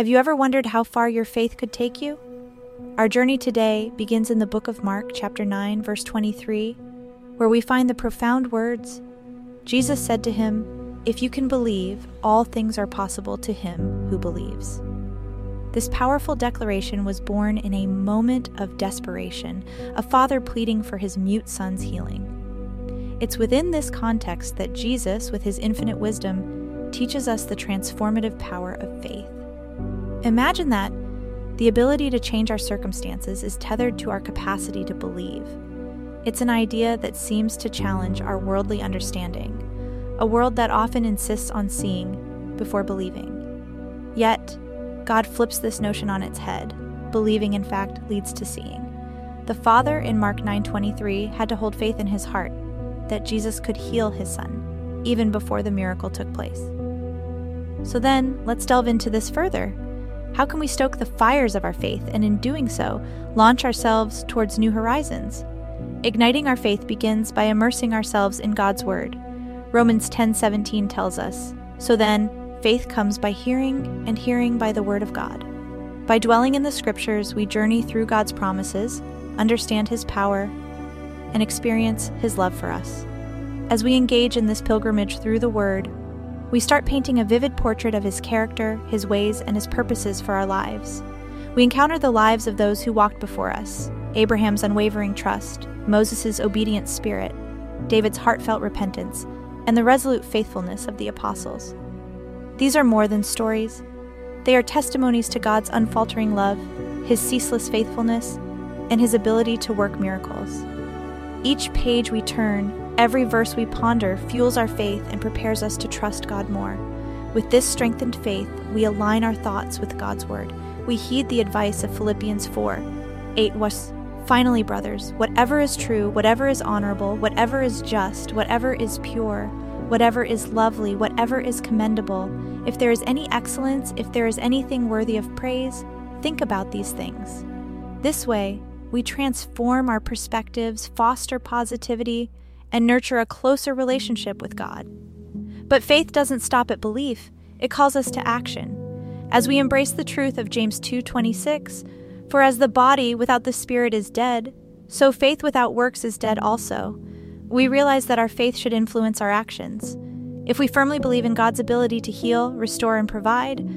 Have you ever wondered how far your faith could take you? Our journey today begins in the book of Mark, chapter 9, verse 23, where we find the profound words Jesus said to him, If you can believe, all things are possible to him who believes. This powerful declaration was born in a moment of desperation, a father pleading for his mute son's healing. It's within this context that Jesus, with his infinite wisdom, teaches us the transformative power of faith. Imagine that the ability to change our circumstances is tethered to our capacity to believe. It's an idea that seems to challenge our worldly understanding, a world that often insists on seeing before believing. Yet, God flips this notion on its head. Believing, in fact, leads to seeing. The father in Mark 9:23 had to hold faith in his heart that Jesus could heal his son even before the miracle took place. So then, let's delve into this further. How can we stoke the fires of our faith and in doing so, launch ourselves towards new horizons? Igniting our faith begins by immersing ourselves in God's word. Romans 10:17 tells us, "So then, faith comes by hearing, and hearing by the word of God." By dwelling in the scriptures, we journey through God's promises, understand his power, and experience his love for us. As we engage in this pilgrimage through the word, we start painting a vivid portrait of his character, his ways, and his purposes for our lives. We encounter the lives of those who walked before us Abraham's unwavering trust, Moses' obedient spirit, David's heartfelt repentance, and the resolute faithfulness of the apostles. These are more than stories, they are testimonies to God's unfaltering love, his ceaseless faithfulness, and his ability to work miracles. Each page we turn, every verse we ponder fuels our faith and prepares us to trust God more. With this strengthened faith, we align our thoughts with God's word. We heed the advice of Philippians 4 8 was finally, brothers, whatever is true, whatever is honorable, whatever is just, whatever is pure, whatever is lovely, whatever is commendable, if there is any excellence, if there is anything worthy of praise, think about these things. This way, we transform our perspectives, foster positivity, and nurture a closer relationship with God. But faith doesn't stop at belief, it calls us to action. As we embrace the truth of James 2:26, for as the body without the spirit is dead, so faith without works is dead also. We realize that our faith should influence our actions. If we firmly believe in God's ability to heal, restore, and provide,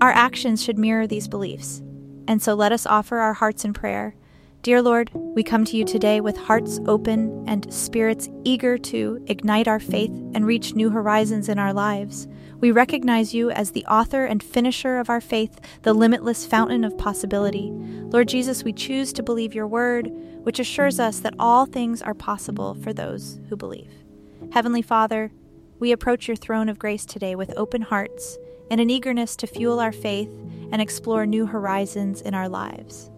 our actions should mirror these beliefs. And so let us offer our hearts in prayer. Dear Lord, we come to you today with hearts open and spirits eager to ignite our faith and reach new horizons in our lives. We recognize you as the author and finisher of our faith, the limitless fountain of possibility. Lord Jesus, we choose to believe your word, which assures us that all things are possible for those who believe. Heavenly Father, we approach your throne of grace today with open hearts and an eagerness to fuel our faith and explore new horizons in our lives.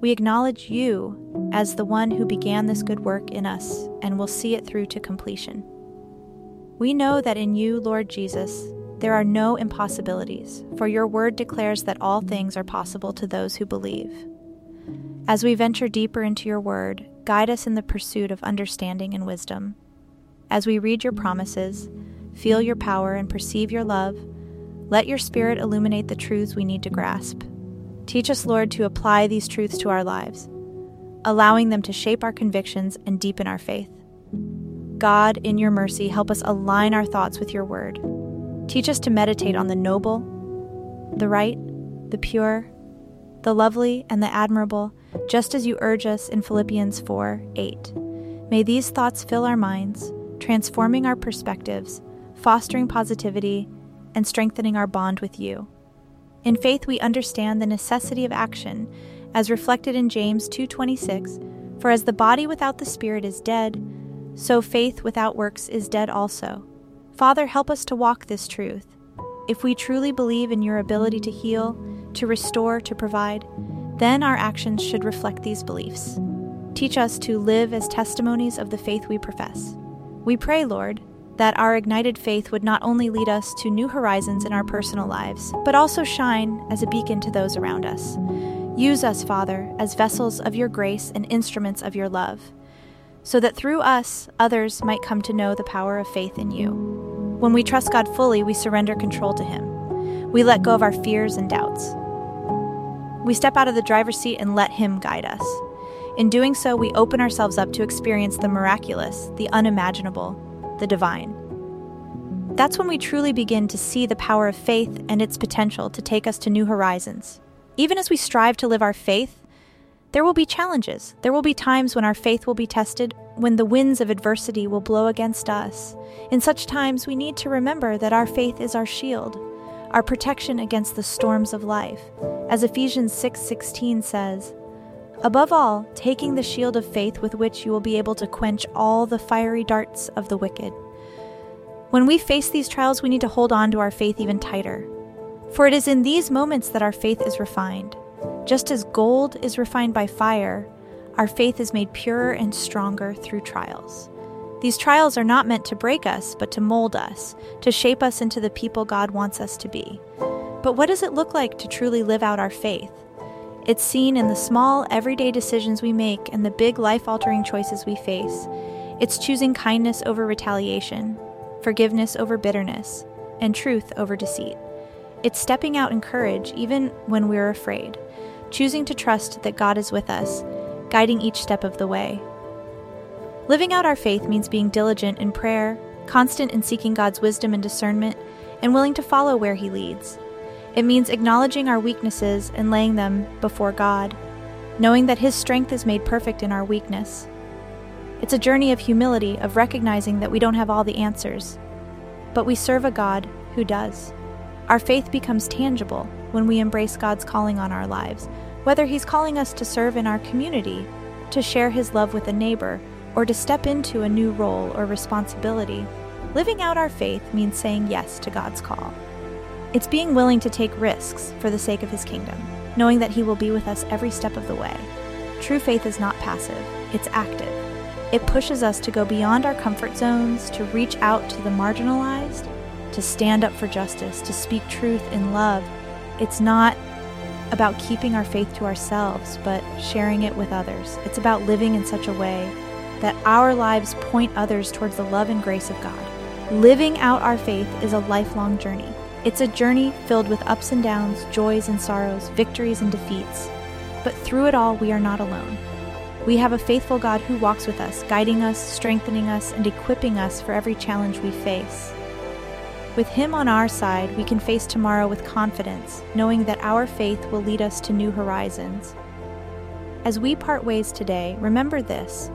We acknowledge you as the one who began this good work in us and will see it through to completion. We know that in you, Lord Jesus, there are no impossibilities, for your word declares that all things are possible to those who believe. As we venture deeper into your word, guide us in the pursuit of understanding and wisdom. As we read your promises, feel your power, and perceive your love, let your Spirit illuminate the truths we need to grasp. Teach us, Lord, to apply these truths to our lives, allowing them to shape our convictions and deepen our faith. God, in your mercy, help us align our thoughts with your word. Teach us to meditate on the noble, the right, the pure, the lovely, and the admirable, just as you urge us in Philippians 4 8. May these thoughts fill our minds, transforming our perspectives, fostering positivity, and strengthening our bond with you. In faith we understand the necessity of action as reflected in James 2:26, for as the body without the spirit is dead, so faith without works is dead also. Father, help us to walk this truth. If we truly believe in your ability to heal, to restore, to provide, then our actions should reflect these beliefs. Teach us to live as testimonies of the faith we profess. We pray, Lord, that our ignited faith would not only lead us to new horizons in our personal lives, but also shine as a beacon to those around us. Use us, Father, as vessels of your grace and instruments of your love, so that through us others might come to know the power of faith in you. When we trust God fully, we surrender control to Him. We let go of our fears and doubts. We step out of the driver's seat and let Him guide us. In doing so, we open ourselves up to experience the miraculous, the unimaginable, the divine. That's when we truly begin to see the power of faith and its potential to take us to new horizons. Even as we strive to live our faith, there will be challenges. There will be times when our faith will be tested, when the winds of adversity will blow against us. In such times, we need to remember that our faith is our shield, our protection against the storms of life. As Ephesians 6:16 says, Above all, taking the shield of faith with which you will be able to quench all the fiery darts of the wicked. When we face these trials, we need to hold on to our faith even tighter. For it is in these moments that our faith is refined. Just as gold is refined by fire, our faith is made purer and stronger through trials. These trials are not meant to break us, but to mold us, to shape us into the people God wants us to be. But what does it look like to truly live out our faith? It's seen in the small, everyday decisions we make and the big life altering choices we face. It's choosing kindness over retaliation, forgiveness over bitterness, and truth over deceit. It's stepping out in courage even when we're afraid, choosing to trust that God is with us, guiding each step of the way. Living out our faith means being diligent in prayer, constant in seeking God's wisdom and discernment, and willing to follow where He leads. It means acknowledging our weaknesses and laying them before God, knowing that His strength is made perfect in our weakness. It's a journey of humility, of recognizing that we don't have all the answers, but we serve a God who does. Our faith becomes tangible when we embrace God's calling on our lives, whether He's calling us to serve in our community, to share His love with a neighbor, or to step into a new role or responsibility. Living out our faith means saying yes to God's call. It's being willing to take risks for the sake of His kingdom, knowing that He will be with us every step of the way. True faith is not passive, it's active. It pushes us to go beyond our comfort zones, to reach out to the marginalized, to stand up for justice, to speak truth in love. It's not about keeping our faith to ourselves, but sharing it with others. It's about living in such a way that our lives point others towards the love and grace of God. Living out our faith is a lifelong journey. It's a journey filled with ups and downs, joys and sorrows, victories and defeats. But through it all, we are not alone. We have a faithful God who walks with us, guiding us, strengthening us, and equipping us for every challenge we face. With Him on our side, we can face tomorrow with confidence, knowing that our faith will lead us to new horizons. As we part ways today, remember this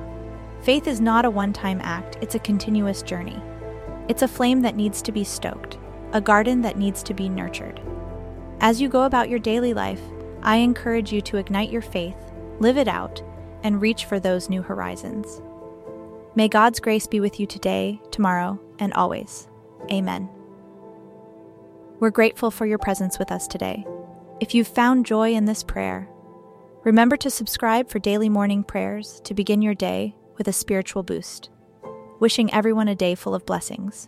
faith is not a one time act, it's a continuous journey. It's a flame that needs to be stoked a garden that needs to be nurtured. As you go about your daily life, I encourage you to ignite your faith, live it out, and reach for those new horizons. May God's grace be with you today, tomorrow, and always. Amen. We're grateful for your presence with us today. If you've found joy in this prayer, remember to subscribe for daily morning prayers to begin your day with a spiritual boost. Wishing everyone a day full of blessings.